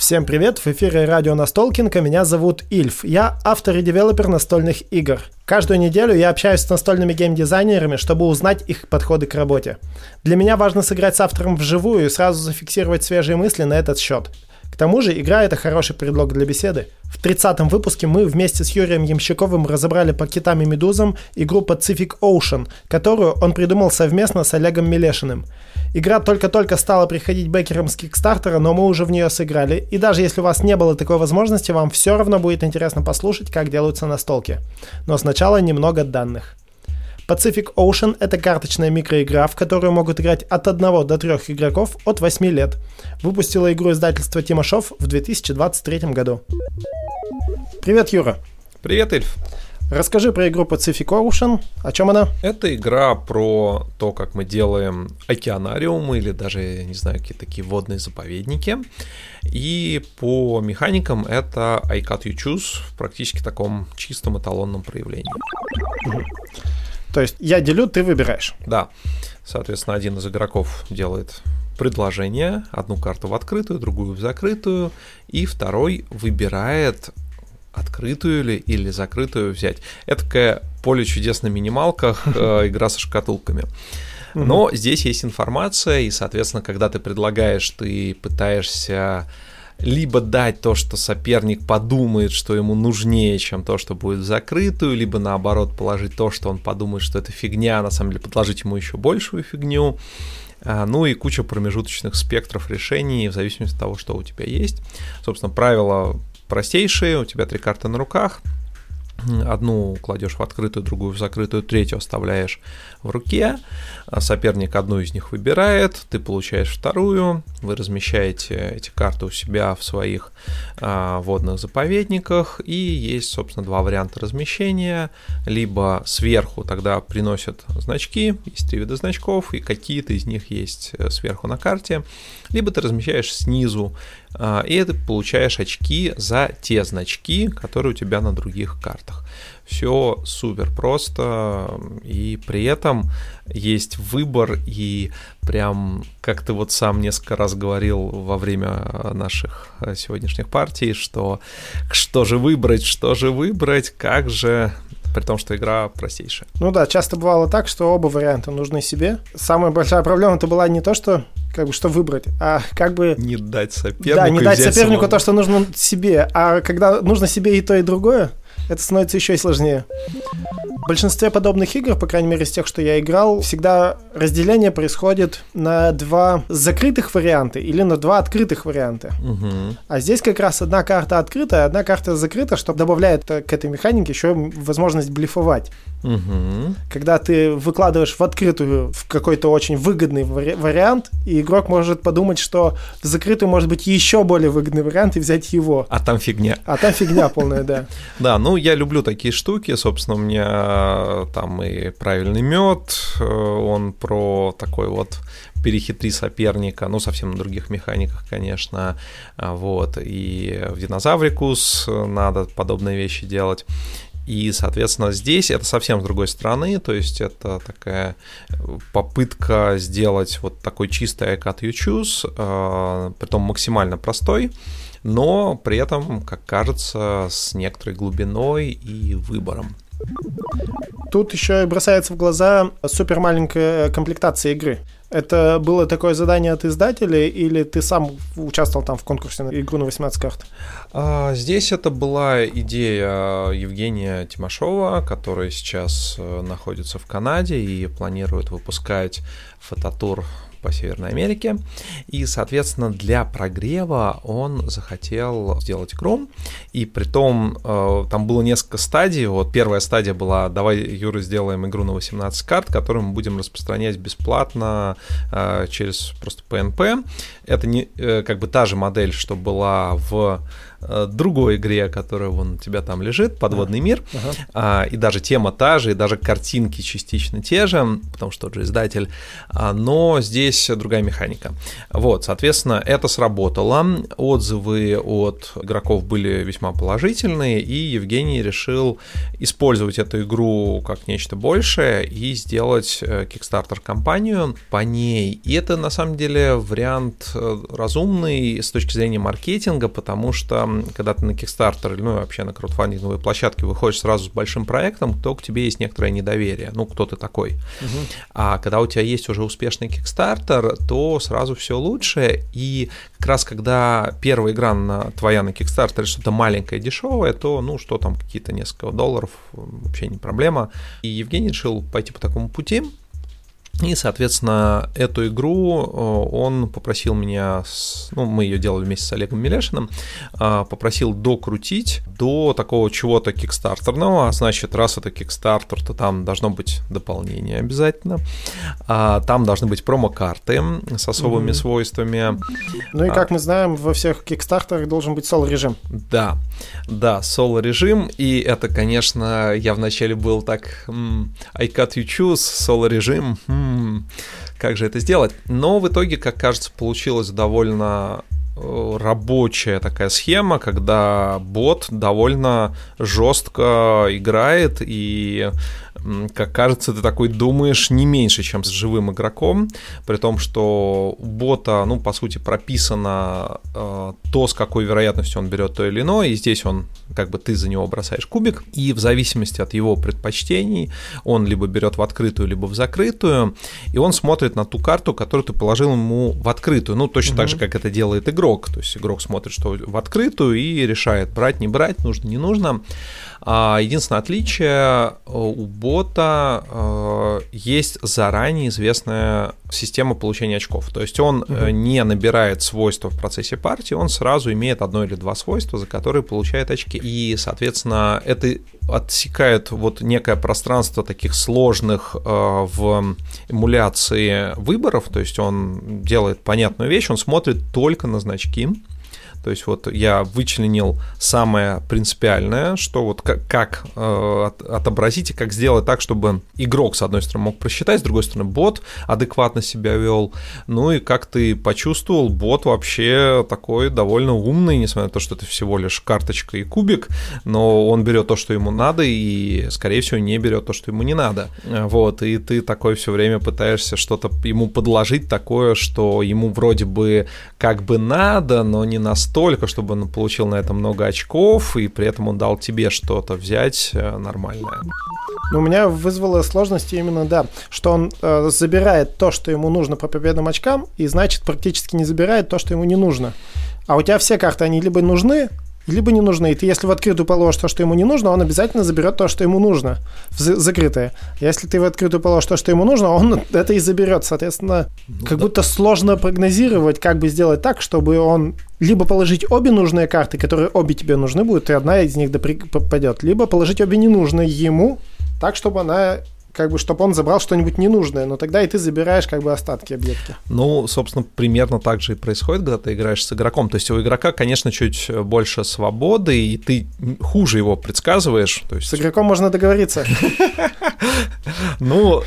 Всем привет, в эфире радио Настолкинка, меня зовут Ильф. Я автор и девелопер настольных игр. Каждую неделю я общаюсь с настольными геймдизайнерами, чтобы узнать их подходы к работе. Для меня важно сыграть с автором вживую и сразу зафиксировать свежие мысли на этот счет. К тому же игра это хороший предлог для беседы. В 30-м выпуске мы вместе с Юрием Ямщиковым разобрали пакетами Медузом игру Pacific Ocean, которую он придумал совместно с Олегом Милешиным. Игра только-только стала приходить бэкерам с Кикстартера, но мы уже в нее сыграли. И даже если у вас не было такой возможности, вам все равно будет интересно послушать, как делаются настолки. Но сначала немного данных. Pacific Ocean — это карточная микроигра, в которую могут играть от 1 до 3 игроков от 8 лет. Выпустила игру издательство Тимошов в 2023 году. Привет, Юра. Привет, Эльф. Расскажи про игру Pacific Ocean. О чем она? Это игра про то, как мы делаем океанариумы или даже, не знаю, какие-то такие водные заповедники. И по механикам это I Cut You Choose в практически таком чистом эталонном проявлении. То есть я делю, ты выбираешь. Да. Соответственно, один из игроков делает предложение, одну карту в открытую, другую в закрытую, и второй выбирает открытую ли или закрытую взять. Это такая поле чудес на минималках, э, игра со шкатулками. Но здесь есть информация, и, соответственно, когда ты предлагаешь, ты пытаешься либо дать то, что соперник подумает, что ему нужнее, чем то, что будет в закрытую, либо наоборот положить то, что он подумает, что это фигня, а на самом деле предложить ему еще большую фигню. А, ну и куча промежуточных спектров решений в зависимости от того, что у тебя есть. Собственно, правила простейшие, у тебя три карты на руках, одну кладешь в открытую, другую в закрытую, третью оставляешь в руке, соперник одну из них выбирает, ты получаешь вторую, вы размещаете эти карты у себя в своих а, водных заповедниках, и есть, собственно, два варианта размещения, либо сверху тогда приносят значки, есть три вида значков, и какие-то из них есть э, сверху на карте, либо ты размещаешь снизу, и ты получаешь очки за те значки, которые у тебя на других картах. Все супер просто, и при этом есть выбор, и прям, как ты вот сам несколько раз говорил во время наших сегодняшних партий, что что же выбрать, что же выбрать, как же при том, что игра простейшая. Ну да, часто бывало так, что оба варианта нужны себе. Самая большая проблема это была не то, что как бы что выбрать, а как бы... Не дать сопернику Да, не дать сопернику самому. то, что нужно себе, а когда нужно себе и то, и другое, это становится еще и сложнее. В большинстве подобных игр, по крайней мере из тех, что я играл, всегда разделение происходит на два закрытых варианта или на два открытых варианта. Угу. А здесь как раз одна карта открытая, одна карта закрыта, что добавляет к этой механике еще возможность блефовать. Угу. Когда ты выкладываешь в открытую в какой-то очень выгодный вари- вариант, и игрок может подумать, что в закрытую может быть еще более выгодный вариант и взять его. А там фигня. А там фигня полная, да. Да, ну я люблю такие штуки, собственно, у меня там и правильный мед, э, он про такой вот перехитри соперника, ну, совсем на других механиках, конечно, а, вот, и в Динозаврикус надо подобные вещи делать. И, соответственно, здесь это совсем с другой стороны, то есть это такая попытка сделать вот такой чистый I cut you choose, э, притом максимально простой, но при этом, как кажется, с некоторой глубиной и выбором. Тут еще и бросается в глаза супер маленькая комплектация игры. Это было такое задание от издателя, или ты сам участвовал там в конкурсе на игру на 18 карт? А, здесь это была идея Евгения Тимошова, который сейчас э, находится в Канаде и планирует выпускать фототур по Северной Америке. И, соответственно, для прогрева он захотел сделать игру. И при том э, там было несколько стадий. Вот первая стадия была, давай, Юра, сделаем игру на 18 карт, которую мы будем распространять бесплатно э, через просто PNP. Это не э, как бы та же модель, что была в другой игре, которая вон у тебя там лежит, подводный мир, ага. а, и даже тема та же, и даже картинки частично те же, потому что тот же издатель, а, но здесь другая механика. Вот, соответственно, это сработало, отзывы от игроков были весьма положительные, и Евгений решил использовать эту игру как нечто большее и сделать Kickstarter-компанию. По ней. И это на самом деле вариант э, разумный с точки зрения маркетинга, потому что когда ты на Kickstarter, ну и вообще на краудфандинговой площадке выходишь сразу с большим проектом, то к тебе есть некоторое недоверие. Ну, кто ты такой. Угу. А когда у тебя есть уже успешный Kickstarter, то сразу все лучше. И как раз когда первая игра на, твоя на Kickstarter что-то маленькое, дешевое, то, ну, что там, какие-то несколько долларов, вообще не проблема. И Евгений решил пойти по такому пути, и, соответственно, эту игру э, он попросил меня, ну, мы ее делали вместе с Олегом Милешиным, э, попросил докрутить до такого чего-то кикстартерного, а значит, раз это кикстартер, то там должно быть дополнение обязательно, а там должны быть промо-карты с особыми mm-hmm. свойствами. Ну и а как мы знаем, во всех кикстартерах должен быть соло-режим. Да, да, соло-режим, и это, конечно, я вначале был так, I cut you choose, соло-режим, как же это сделать? Но в итоге, как кажется, получилось довольно э, рабочая такая схема, когда бот довольно жестко играет и как кажется, ты такой думаешь не меньше, чем с живым игроком, при том, что у бота, ну, по сути, прописано э, то, с какой вероятностью он берет то или иное, и здесь он, как бы ты за него бросаешь кубик, и в зависимости от его предпочтений он либо берет в открытую, либо в закрытую, и он смотрит на ту карту, которую ты положил ему в открытую, ну, точно угу. так же, как это делает игрок, то есть игрок смотрит, что в открытую и решает, брать, не брать, нужно, не нужно. А единственное отличие э, у бота э, есть заранее известная система получения очков. То есть он угу. не набирает свойства в процессе партии, он сразу имеет одно или два свойства, за которые получает очки. И, соответственно, это отсекает вот некое пространство таких сложных в эмуляции выборов, то есть он делает понятную вещь, он смотрит только на значки, то есть вот я вычленил самое принципиальное, что вот как, как э, отобразить и как сделать так, чтобы игрок, с одной стороны, мог просчитать, с другой стороны, бот адекватно себя вел. Ну и как ты почувствовал, бот вообще такой довольно умный, несмотря на то, что это всего лишь карточка и кубик, но он берет то, что ему надо, и, скорее всего, не берет то, что ему не надо. Вот, и ты такой все время пытаешься что-то ему подложить такое, что ему вроде бы как бы надо, но не настолько настолько, чтобы он получил на это много очков, и при этом он дал тебе что-то взять э, нормальное. Но у меня вызвало сложности именно, да, что он э, забирает то, что ему нужно по победным очкам, и значит практически не забирает то, что ему не нужно. А у тебя все карты, они либо нужны, либо не нужны. И ты, если в открытую положишь то, что ему не нужно, он обязательно заберет то, что ему нужно, в закрытое. Если ты в открытую положишь то, что ему нужно, он это и заберет. Соответственно, ну, как да. будто сложно прогнозировать, как бы сделать так, чтобы он либо положить обе нужные карты, которые обе тебе нужны будут, и одна из них попадет, либо положить обе ненужные ему, так, чтобы она как бы, чтобы он забрал что-нибудь ненужное, но тогда и ты забираешь как бы остатки объекта. Ну, собственно, примерно так же и происходит, когда ты играешь с игроком. То есть у игрока, конечно, чуть больше свободы, и ты хуже его предсказываешь. То есть... С игроком можно договориться. Ну,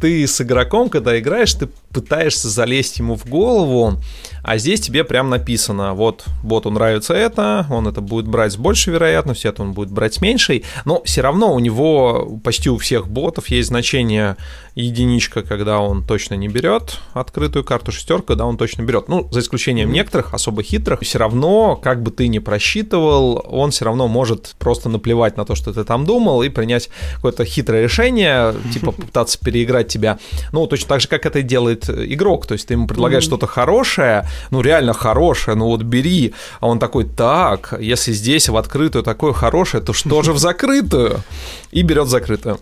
ты с игроком, когда играешь, ты пытаешься залезть ему в голову, а здесь тебе прям написано, вот боту нравится это, он это будет брать с большей вероятностью, это он будет брать с меньшей, но все равно у него почти у всех ботов есть значение единичка, когда он точно не берет открытую карту, шестерка, когда он точно берет. Ну, за исключением некоторых особо хитрых, все равно, как бы ты ни просчитывал, он все равно может просто наплевать на то, что ты там думал, и принять какое-то хитрое решение, типа попытаться переиграть тебя. Ну, точно так же, как это делает игрок. То есть ты ему предлагаешь что-то хорошее, ну, реально хорошее, ну вот бери. А он такой, так, если здесь в открытую такое хорошее, то что же в закрытую? И берет закрытую.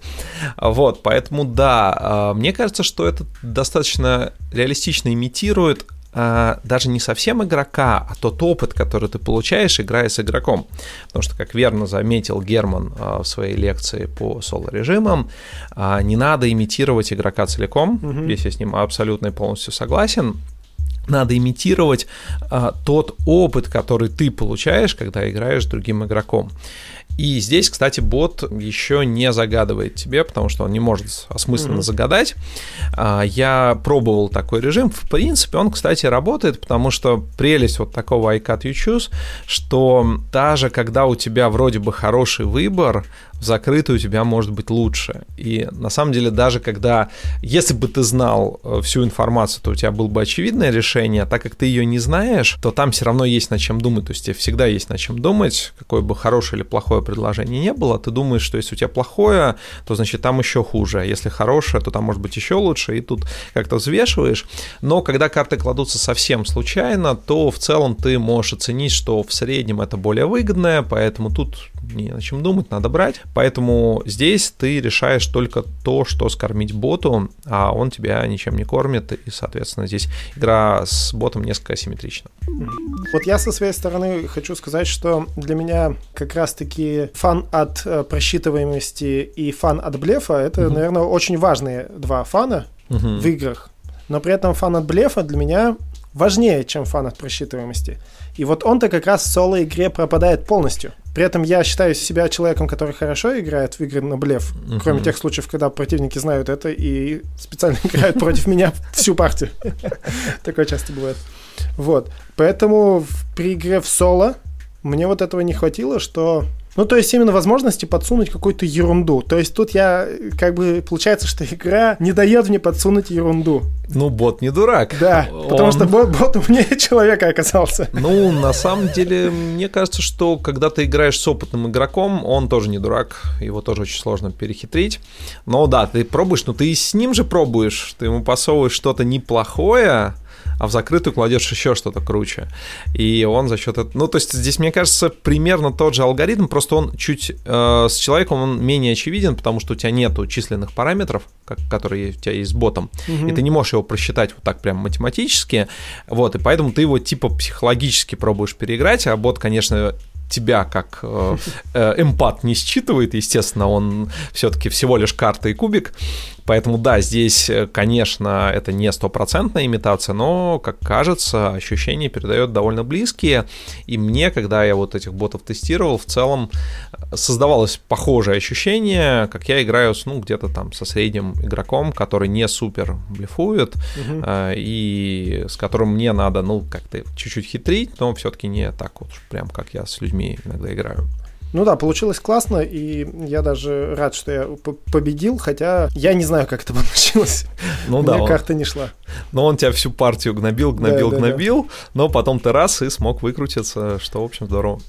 Вот, поэтому да, а, мне кажется, что это достаточно реалистично имитирует даже не совсем игрока, а тот опыт, который ты получаешь, играя с игроком. Потому что, как верно заметил Герман а, в своей лекции по соло-режимам, не надо имитировать игрока целиком. Угу. Здесь я с ним абсолютно и полностью согласен надо имитировать а, тот опыт, который ты получаешь, когда играешь с другим игроком. И здесь, кстати, бот еще не загадывает тебе, потому что он не может осмысленно mm-hmm. загадать. А, я пробовал такой режим. В принципе, он, кстати, работает, потому что прелесть вот такого iCut You Choose, что даже когда у тебя вроде бы хороший выбор, в закрытую у тебя может быть лучше. И на самом деле даже когда, если бы ты знал э, всю информацию, то у тебя было бы очевидное решение, а так как ты ее не знаешь, то там все равно есть над чем думать, то есть тебе всегда есть над чем думать, какое бы хорошее или плохое предложение не было, ты думаешь, что если у тебя плохое, то значит там еще хуже, а если хорошее, то там может быть еще лучше, и тут как-то взвешиваешь. Но когда карты кладутся совсем случайно, то в целом ты можешь оценить, что в среднем это более выгодное, поэтому тут не на чем думать, надо брать. Поэтому здесь ты решаешь только то, что скормить боту, а он тебя ничем не кормит, и, соответственно, здесь игра с ботом несколько асимметрична. Вот я со своей стороны хочу сказать, что для меня как раз-таки фан от э, просчитываемости и фан от блефа это, угу. наверное, очень важные два фана угу. в играх. Но при этом фан от блефа для меня важнее, чем фан от просчитываемости. И вот он-то как раз в соло-игре пропадает полностью. При этом я считаю себя человеком, который хорошо играет в игры на блеф, uh-huh. кроме тех случаев, когда противники знают это и специально играют против меня всю партию. Такое часто бывает. Вот. Поэтому при игре в соло мне вот этого не хватило, что ну, то есть именно возможности подсунуть какую-то ерунду. То есть тут я, как бы, получается, что игра не дает мне подсунуть ерунду. Ну, бот не дурак. Да, потому Он... что бот, бот умнее человека оказался. Ну, на самом деле, мне кажется, что когда ты играешь с опытным игроком, он тоже не дурак, его тоже очень сложно перехитрить. Но да, ты пробуешь, но ты и с ним же пробуешь, ты ему посовываешь что-то неплохое, а в закрытую кладешь еще что-то круче. И он за счет этого... Ну, то есть здесь, мне кажется, примерно тот же алгоритм, просто он чуть... Э, с человеком он менее очевиден, потому что у тебя нету численных параметров, как, которые у тебя есть с ботом, угу. и ты не можешь его просчитать вот так прям математически, вот, и поэтому ты его типа психологически пробуешь переиграть, а бот, конечно, тебя как э, э, эмпат не считывает, естественно, он все-таки всего лишь карта и кубик, Поэтому да, здесь, э, конечно, это не стопроцентная имитация, но, как кажется, ощущения передает довольно близкие. И мне, когда я вот этих ботов тестировал, в целом создавалось похожее ощущение, как я играю с, ну, где-то там со средним игроком, который не супер блефует, угу. э, и с которым мне надо, ну, как-то чуть-чуть хитрить, но все-таки не так вот прям, как я с людьми иногда играю. Ну да, получилось классно, и я даже рад, что я победил, хотя я не знаю, как это получилось. Ну да. Мне карта не шла. Но он тебя всю партию гнобил, гнобил, да, гнобил, да, да. но потом ты раз и смог выкрутиться, что, в общем, здорово.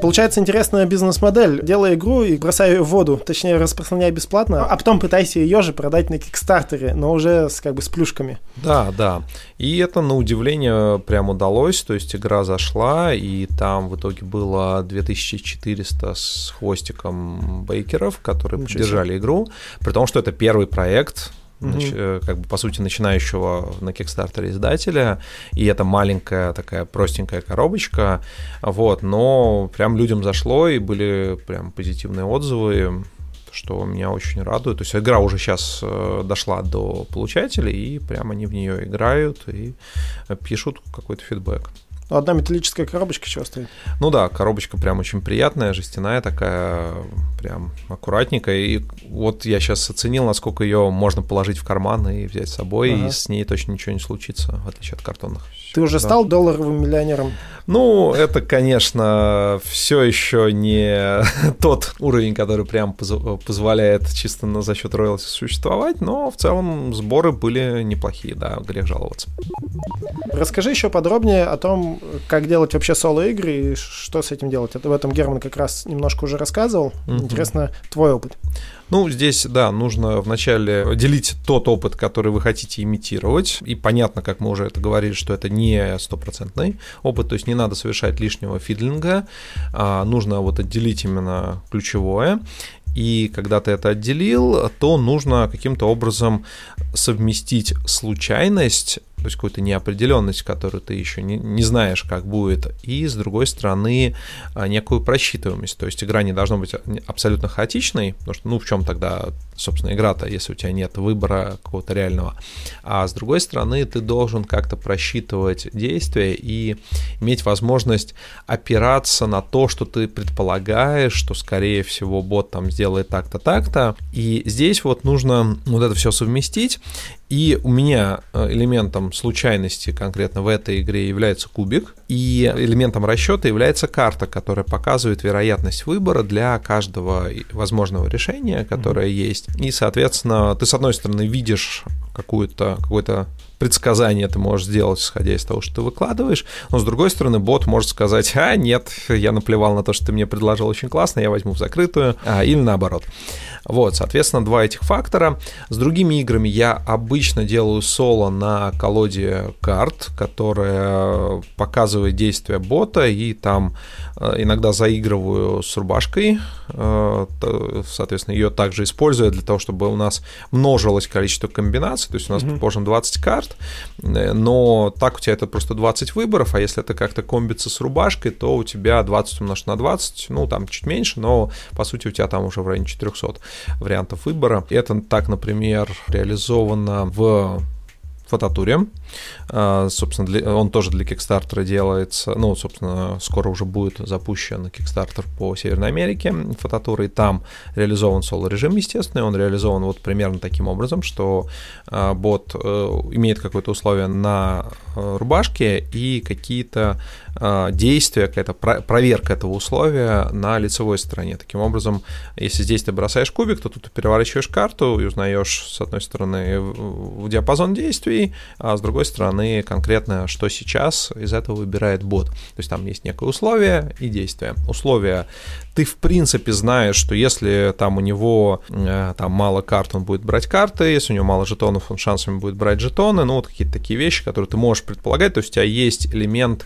Получается интересная бизнес-модель. Делай игру и бросай ее в воду, точнее, распространяй бесплатно, а потом пытайся ее же продать на Кикстартере, но уже с, как бы с плюшками. Да, да. И это, на удивление, прям удалось, то есть игра зашла, и там в итоге было 2004 400 с хвостиком бейкеров, которые Ничего поддержали себе. игру, при том, что это первый проект, нач, э, как бы по сути начинающего на Kickstarter издателя, и это маленькая такая простенькая коробочка, вот, но прям людям зашло и были прям позитивные отзывы, что меня очень радует. То есть игра уже сейчас э, дошла до получателей, и прям они в нее играют и пишут какой-то фидбэк. Одна металлическая коробочка чего стоит? Ну да, коробочка прям очень приятная, жестяная такая, прям аккуратненькая. И вот я сейчас оценил, насколько ее можно положить в карман и взять с собой, ага. и с ней точно ничего не случится, в отличие от картонных. Ты уже да. стал долларовым миллионером? Ну, это, конечно, все еще не тот уровень, который прям позволяет чисто на, за счет роялти существовать, но в целом сборы были неплохие, да, грех жаловаться. Расскажи еще подробнее о том, как делать вообще соло-игры и что с этим делать. Это в этом Герман как раз немножко уже рассказывал. Mm-hmm. Интересно, твой опыт. Ну, здесь, да, нужно вначале делить тот опыт, который вы хотите имитировать. И понятно, как мы уже это говорили, что это не стопроцентный опыт, то есть не надо совершать лишнего фидлинга. А нужно вот отделить именно ключевое. И когда ты это отделил, то нужно каким-то образом совместить случайность то есть какую-то неопределенность, которую ты еще не, не знаешь, как будет, и с другой стороны а, некую просчитываемость, то есть игра не должна быть абсолютно хаотичной, потому что, ну, в чем тогда, собственно, игра-то, если у тебя нет выбора какого-то реального, а с другой стороны ты должен как-то просчитывать действия и иметь возможность опираться на то, что ты предполагаешь, что, скорее всего, бот там сделает так-то, так-то, и здесь вот нужно вот это все совместить, И у меня э, элементом случайности конкретно в этой игре является кубик, и элементом расчета является карта, которая показывает вероятность выбора для каждого возможного решения, которое mm-hmm. есть. И, соответственно, ты, с одной стороны, видишь какую-то, какой-то предсказание ты можешь сделать, исходя из того, что ты выкладываешь, но с другой стороны, бот может сказать, а, нет, я наплевал на то, что ты мне предложил очень классно, я возьму в закрытую, а, или наоборот. Вот, соответственно, два этих фактора. С другими играми я обычно делаю соло на колоде карт, которая показывает действия бота, и там иногда заигрываю с рубашкой, э, соответственно, ее также использую для того, чтобы у нас множилось количество комбинаций, то есть у нас, mm-hmm. предположим, 20 карт, э, но так у тебя это просто 20 выборов, а если это как-то комбится с рубашкой, то у тебя 20 умножить на 20, ну, там чуть меньше, но, по сути, у тебя там уже в районе 400 вариантов выбора. Это так, например, реализовано в фототуре. А, собственно, он тоже для Kickstarter делается. Ну, собственно, скоро уже будет запущен Kickstarter по Северной Америке фототура, и там реализован соло-режим, естественно, и он реализован вот примерно таким образом, что а, бот э, имеет какое-то условие на э, рубашке и какие-то а, действия, какая-то проверка этого условия на лицевой стороне. Таким образом, если здесь ты бросаешь кубик, то тут ты переворачиваешь карту и узнаешь, с одной стороны, в диапазон действий, а с другой стороны, конкретно, что сейчас из этого выбирает бот. То есть там есть некое условие и действие. Условие ты в принципе знаешь, что если там у него э, там мало карт, он будет брать карты, если у него мало жетонов, он шансами будет брать жетоны, ну вот какие-то такие вещи, которые ты можешь предполагать, то есть у тебя есть элемент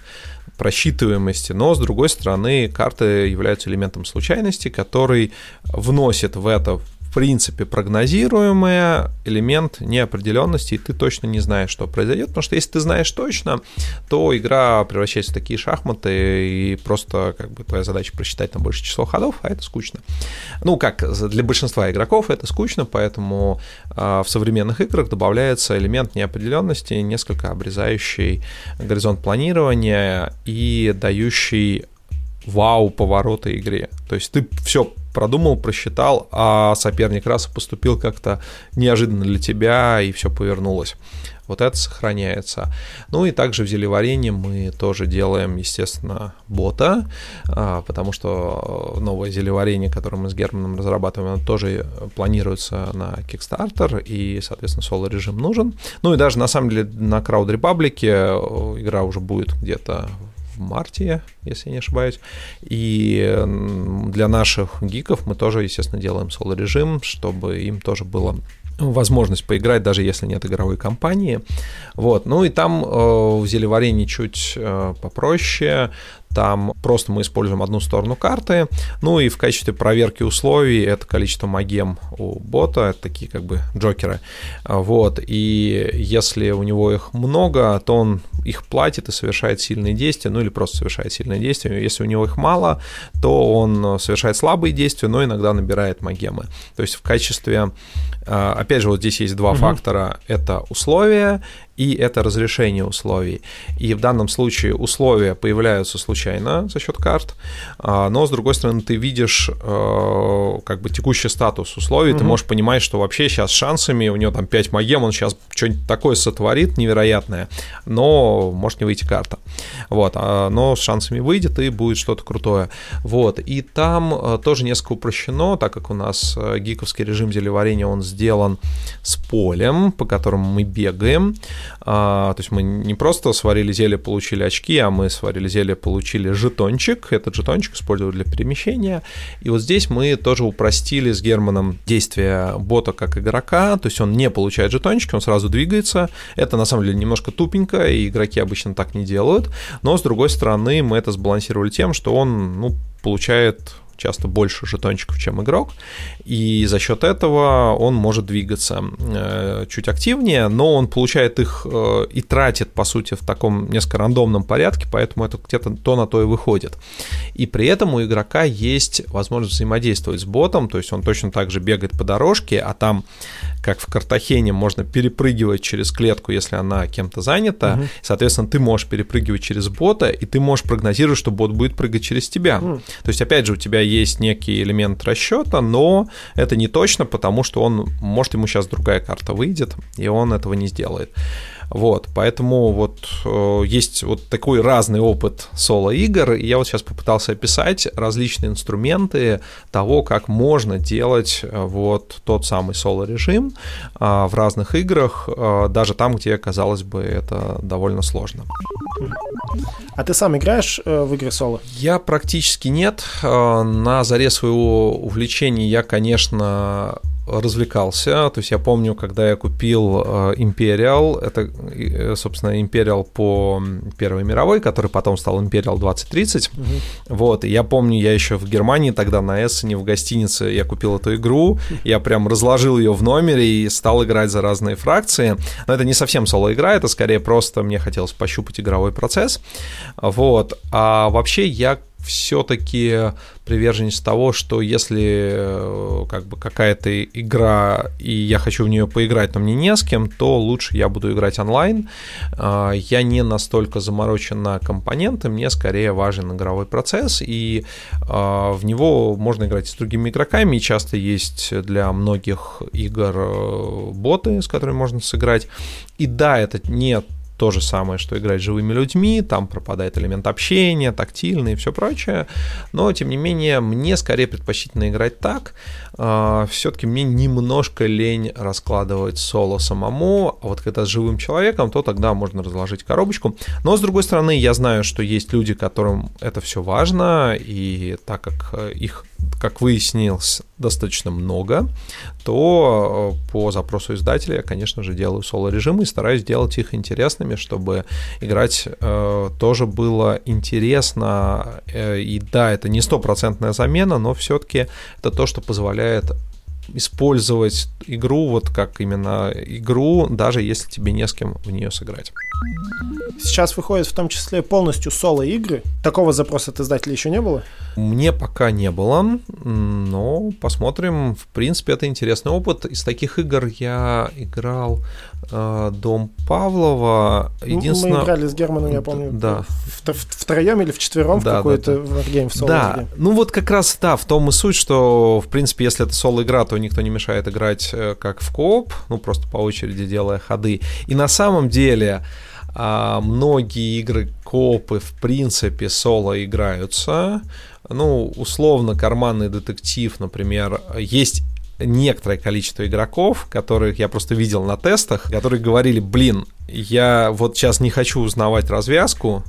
просчитываемости, но, с другой стороны, карты являются элементом случайности, который вносит в это в принципе, прогнозируемый элемент неопределенности, и ты точно не знаешь, что произойдет. Потому что если ты знаешь точно, то игра превращается в такие шахматы, и просто как бы твоя задача просчитать там больше число ходов, а это скучно. Ну, как для большинства игроков это скучно, поэтому э, в современных играх добавляется элемент неопределенности, несколько обрезающий горизонт планирования и дающий вау поворота игре. То есть ты все продумал, просчитал, а соперник раз поступил как-то неожиданно для тебя, и все повернулось. Вот это сохраняется. Ну и также в зелеварении мы тоже делаем, естественно, бота, а, потому что новое зелеварение, которое мы с Германом разрабатываем, оно тоже планируется на Kickstarter, и, соответственно, соло-режим нужен. Ну и даже, на самом деле, на Crowd Republic э, игра уже будет где-то марте, если не ошибаюсь. И для наших гиков мы тоже, естественно, делаем соло-режим, чтобы им тоже было возможность поиграть, даже если нет игровой кампании. Вот. Ну и там э, в зелеварении чуть э, попроще. Там просто мы используем одну сторону карты. Ну и в качестве проверки условий это количество магем у бота, это такие как бы джокеры. Вот. И если у него их много, то он их платит и совершает сильные действия, ну или просто совершает сильные действия. Если у него их мало, то он совершает слабые действия, но иногда набирает магемы. То есть в качестве, а, опять же, вот здесь есть два угу. фактора. Это условия и это разрешение условий. И в данном случае условия появляются случайно за счет карт, а, но с другой стороны ты видишь э, как бы текущий статус условий, угу. ты можешь понимать, что вообще сейчас шансами у него там 5 магем, он сейчас что-нибудь такое сотворит невероятное, но может не выйти карта. Вот, а, но с шансами выйдет и будет что-то крутое. Вот, и там э, тоже несколько упрощено, так как у нас э, гиковский режим зелеварения, он сделан с полем, по которому мы бегаем, то есть мы не просто сварили зелье, получили очки, а мы сварили зелье, получили жетончик. Этот жетончик использовали для перемещения. И вот здесь мы тоже упростили с Германом действие бота как игрока. То есть он не получает жетончики, он сразу двигается. Это на самом деле немножко тупенько, и игроки обычно так не делают. Но с другой стороны, мы это сбалансировали тем, что он ну, получает часто больше жетончиков, чем игрок, и за счет этого он может двигаться э, чуть активнее, но он получает их э, и тратит, по сути, в таком несколько рандомном порядке, поэтому это где-то то на то и выходит. И при этом у игрока есть возможность взаимодействовать с ботом, то есть он точно так же бегает по дорожке, а там как в Картахене можно перепрыгивать через клетку, если она кем-то занята. Угу. Соответственно, ты можешь перепрыгивать через бота, и ты можешь прогнозировать, что бот будет прыгать через тебя. Угу. То есть, опять же, у тебя есть некий элемент расчета, но это не точно, потому что он, может, ему сейчас другая карта выйдет, и он этого не сделает. Вот, поэтому вот э, есть вот такой разный опыт соло-игр, и я вот сейчас попытался описать различные инструменты того, как можно делать э, вот тот самый соло-режим э, в разных играх, э, даже там, где, казалось бы, это довольно сложно. А ты сам играешь э, в игры соло? Я практически нет. Э, на заре своего увлечения я, конечно, развлекался. То есть я помню, когда я купил э, Imperial, это, э, собственно, Imperial по Первой мировой, который потом стал Imperial 2030. Угу. Вот, и я помню, я еще в Германии тогда на Эссене в гостинице я купил эту игру, я прям разложил ее в номере и стал играть за разные фракции. Но это не совсем соло-игра, это скорее просто мне хотелось пощупать игровой процесс. Вот, а вообще я все-таки приверженец того, что если э, как бы какая-то игра, и я хочу в нее поиграть, но мне не с кем, то лучше я буду играть онлайн. А, я не настолько заморочен на компоненты, мне скорее важен игровой процесс, и а, в него можно играть с другими игроками, и часто есть для многих игр э, боты, с которыми можно сыграть. И да, это не то же самое, что играть с живыми людьми, там пропадает элемент общения, тактильный и все прочее, но, тем не менее, мне скорее предпочтительно играть так, а, все-таки мне немножко лень раскладывать соло самому, а вот когда с живым человеком, то тогда можно разложить коробочку, но, с другой стороны, я знаю, что есть люди, которым это все важно, и так как э, их как выяснилось, достаточно много, то э, по запросу издателя я, конечно же, делаю соло-режимы и стараюсь делать их интересными, чтобы играть э, тоже было интересно. Э, и да, это не стопроцентная замена, но все-таки это то, что позволяет использовать игру вот как именно игру, даже если тебе не с кем в нее сыграть. Сейчас выходят в том числе полностью соло-игры. Такого запроса от издателя еще не было? Мне пока не было, но посмотрим. В принципе, это интересный опыт. Из таких игр я играл э, Дом Павлова. Единственное... Мы играли с Германом, я помню, да. в, в, втроем или вчетвером да, в какой-то да, да. Wargame, в соло Да, ну вот как раз, да, в том и суть, что, в принципе, если это соло-игра, то никто не мешает играть э, как в кооп, ну просто по очереди делая ходы. И на самом деле а, многие игры копы в принципе соло играются. Ну, условно, карманный детектив, например, есть некоторое количество игроков, которых я просто видел на тестах, которые говорили, блин, я вот сейчас не хочу узнавать развязку,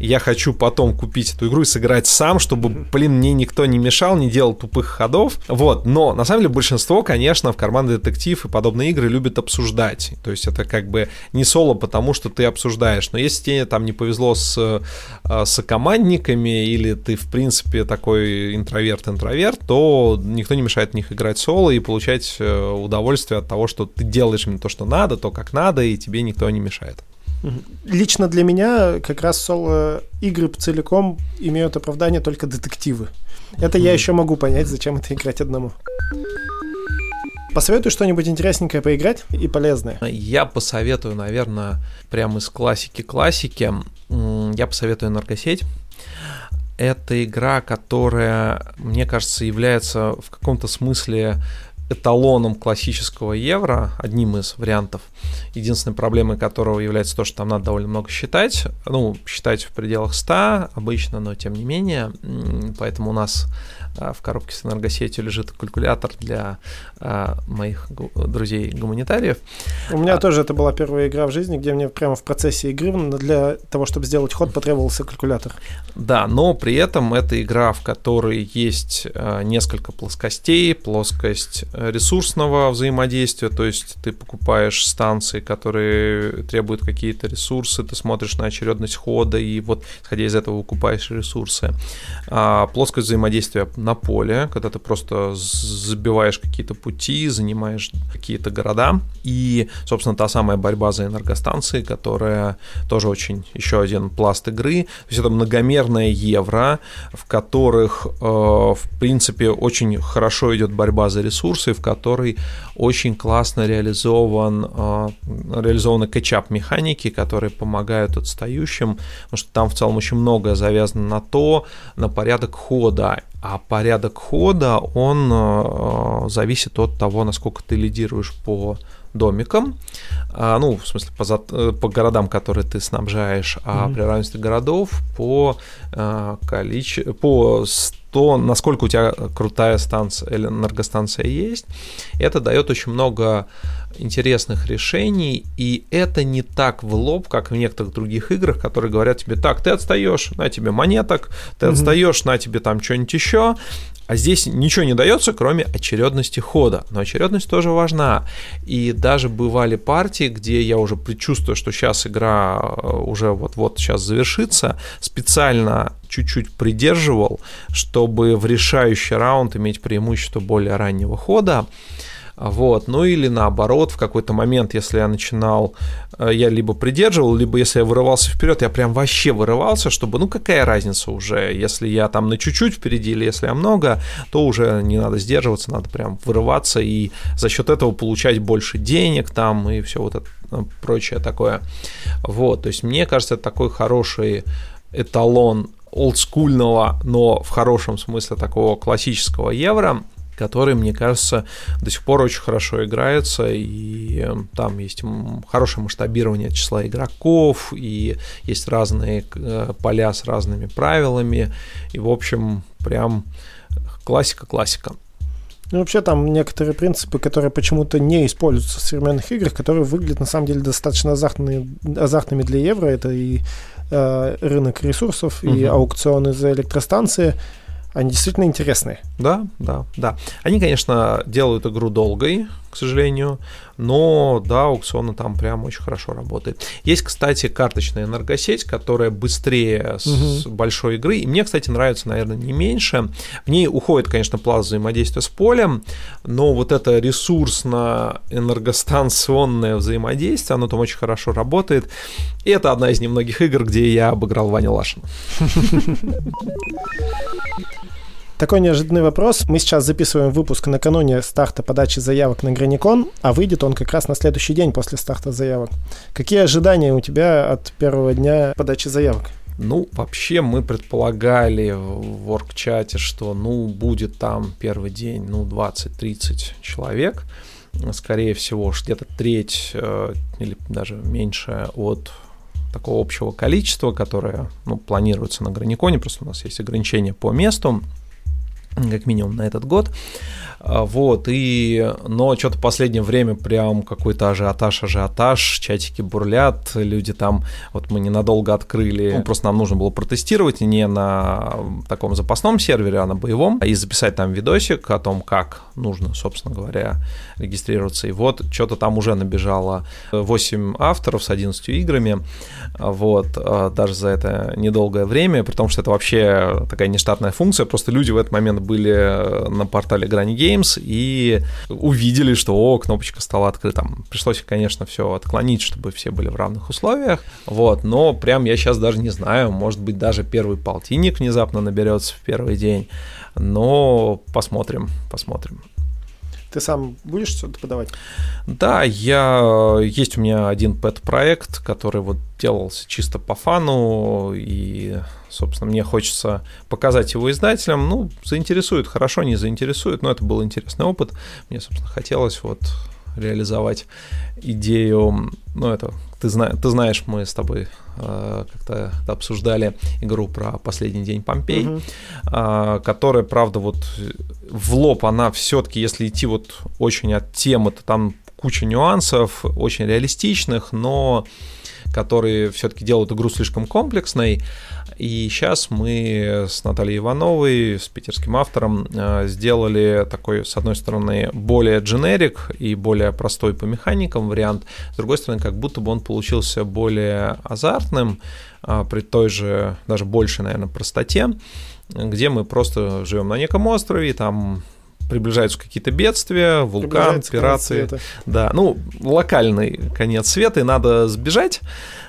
я хочу потом купить эту игру и сыграть сам, чтобы, блин, мне никто не мешал, не делал тупых ходов. Вот, но на самом деле большинство, конечно, в карманный детектив и подобные игры любят обсуждать. То есть это как бы не соло, потому что ты обсуждаешь. Но если тебе там не повезло с, э, с командниками, или ты, в принципе, такой интроверт-интроверт, то никто не мешает в них играть соло и получать э, удовольствие от того, что ты делаешь именно то, что надо, то, как надо, и тебе никто не мешает. Лично для меня как раз соло-игры целиком имеют оправдание только детективы. Это я еще могу понять, зачем это играть одному. Посоветую что-нибудь интересненькое поиграть и полезное. Я посоветую, наверное, прямо из классики классики. Я посоветую энергосеть. Это игра, которая, мне кажется, является в каком-то смысле эталоном классического евро, одним из вариантов, единственной проблемой которого является то, что там надо довольно много считать, ну, считать в пределах 100 обычно, но тем не менее, поэтому у нас в коробке с энергосетью лежит калькулятор для а, моих друзей-гуманитариев. У меня а, тоже это была первая игра в жизни, где мне прямо в процессе игры для того, чтобы сделать ход, потребовался калькулятор. Да, но при этом это игра, в которой есть а, несколько плоскостей, плоскость ресурсного взаимодействия, то есть ты покупаешь станции, которые требуют какие-то ресурсы, ты смотришь на очередность хода и вот, исходя из этого, выкупаешь ресурсы. А, плоскость взаимодействия на поле, когда ты просто забиваешь какие-то пути, занимаешь какие-то города. И, собственно, та самая борьба за энергостанции, которая тоже очень еще один пласт игры. То есть это многомерное евро, в которых, э, в принципе, очень хорошо идет борьба за ресурсы, в которой очень классно реализован, э, реализованы кетчап механики, которые помогают отстающим, потому что там в целом очень многое завязано на то, на порядок хода а порядок хода, он э, зависит от того, насколько ты лидируешь по домикам, а, ну, в смысле, по, за, э, по городам, которые ты снабжаешь, а mm-hmm. при равенстве городов по а, количеству, по то, насколько у тебя крутая станция, энергостанция есть. Это дает очень много интересных решений, и это не так в лоб, как в некоторых других играх, которые говорят тебе, так, ты отстаешь, на тебе монеток, ты mm-hmm. отстаешь, на тебе там что-нибудь еще, а здесь ничего не дается, кроме очередности хода. Но очередность тоже важна. И даже бывали партии, где я уже предчувствую, что сейчас игра э, уже вот-вот сейчас завершится, специально чуть-чуть придерживал, чтобы в решающий раунд иметь преимущество более раннего хода. Вот. Ну или наоборот, в какой-то момент, если я начинал, э, я либо придерживал, либо если я вырывался вперед, я прям вообще вырывался, чтобы, ну какая разница уже, если я там на чуть-чуть впереди или если я много, то уже не надо сдерживаться, надо прям вырываться и за счет этого получать больше денег там и все вот это э, прочее такое. Вот, то есть мне кажется, это такой хороший эталон олдскульного, но в хорошем смысле такого классического евро, который, мне кажется, до сих пор очень хорошо играется, и эм, там есть хорошее масштабирование числа игроков, и есть разные э, поля с разными правилами, и, в общем, прям классика-классика. Ну, вообще там некоторые принципы, которые почему-то не используются в современных играх, которые выглядят на самом деле достаточно азартными, азартными для евро. Это и э, рынок ресурсов, угу. и аукционы за электростанции они действительно интересные. Да, да, да. Они, конечно, делают игру долгой, к сожалению, но да, аукционы там прям очень хорошо работает. Есть, кстати, карточная энергосеть, которая быстрее с угу. большой игры, и мне, кстати, нравится, наверное, не меньше. В ней уходит, конечно, план взаимодействия с полем, но вот это ресурсно-энергостанционное взаимодействие, оно там очень хорошо работает. И это одна из немногих игр, где я обыграл Ваню Лашина. Такой неожиданный вопрос. Мы сейчас записываем выпуск накануне старта подачи заявок на Граникон, а выйдет он как раз на следующий день после старта заявок. Какие ожидания у тебя от первого дня подачи заявок? Ну, вообще мы предполагали в оргчате, что, ну, будет там первый день, ну, 20-30 человек. Скорее всего, где-то треть э, или даже меньше от такого общего количества, которое ну, планируется на Граниконе, просто у нас есть ограничения по месту как минимум на этот год. А, вот, и, но что-то в последнее время прям какой-то ажиотаж, ажиотаж, чатики бурлят, люди там, вот мы ненадолго открыли, ну, просто нам нужно было протестировать не на таком запасном сервере, а на боевом, и записать там видосик о том, как нужно, собственно говоря, регистрироваться. И вот что-то там уже набежало 8 авторов с 11 играми, вот, а, даже за это недолгое время, при том, что это вообще такая нештатная функция, просто люди в этот момент были на портале Грани Games и увидели, что, о, кнопочка стала открыта. Пришлось, конечно, все отклонить, чтобы все были в равных условиях, вот, но прям я сейчас даже не знаю, может быть, даже первый полтинник внезапно наберется в первый день, но посмотрим, посмотрим. Ты сам будешь что-то подавать? Да, я есть у меня один пэт-проект, который вот делался чисто по фану, и, собственно, мне хочется показать его издателям. Ну, заинтересует, хорошо, не заинтересует, но это был интересный опыт. Мне, собственно, хотелось вот реализовать идею, ну, это ты, зна, ты знаешь, мы с тобой э, как-то обсуждали игру про последний день Помпей, угу. э, которая, правда, вот в лоб она все-таки, если идти вот очень от темы, то там куча нюансов, очень реалистичных, но которые все-таки делают игру слишком комплексной. И сейчас мы с Натальей Ивановой, с питерским автором, э, сделали такой, с одной стороны, более дженерик и более простой по механикам вариант, с другой стороны, как будто бы он получился более азартным, а, при той же, даже большей, наверное, простоте, где мы просто живем на неком острове, там приближаются какие-то бедствия, вулкан, пираты. Да, ну, локальный конец света, и надо сбежать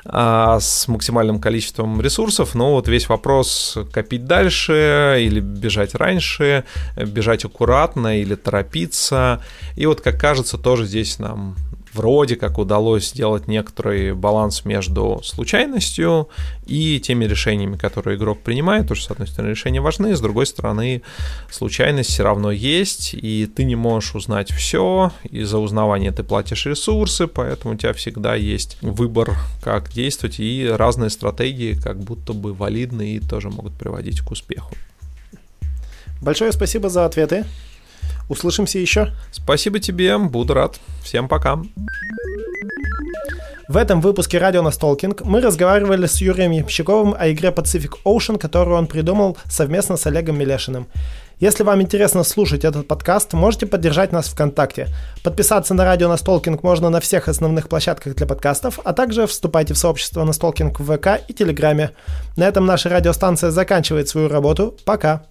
а, с максимальным количеством ресурсов, но вот весь вопрос копить дальше или бежать раньше, бежать аккуратно или торопиться. И вот, как кажется, тоже здесь нам вроде как удалось сделать некоторый баланс между случайностью и теми решениями, которые игрок принимает. Потому что, с одной стороны, решения важны, с другой стороны, случайность все равно есть, и ты не можешь узнать все, и за узнавание ты платишь ресурсы, поэтому у тебя всегда есть выбор, как действовать, и разные стратегии как будто бы валидны и тоже могут приводить к успеху. Большое спасибо за ответы. Услышимся еще. Спасибо тебе, буду рад. Всем пока. В этом выпуске «Радио Настолкинг» мы разговаривали с Юрием Ямщиковым о игре Pacific Ocean, которую он придумал совместно с Олегом Милешиным. Если вам интересно слушать этот подкаст, можете поддержать нас ВКонтакте. Подписаться на радио Настолкинг можно на всех основных площадках для подкастов, а также вступайте в сообщество Настолкинг в ВК и Телеграме. На этом наша радиостанция заканчивает свою работу. Пока!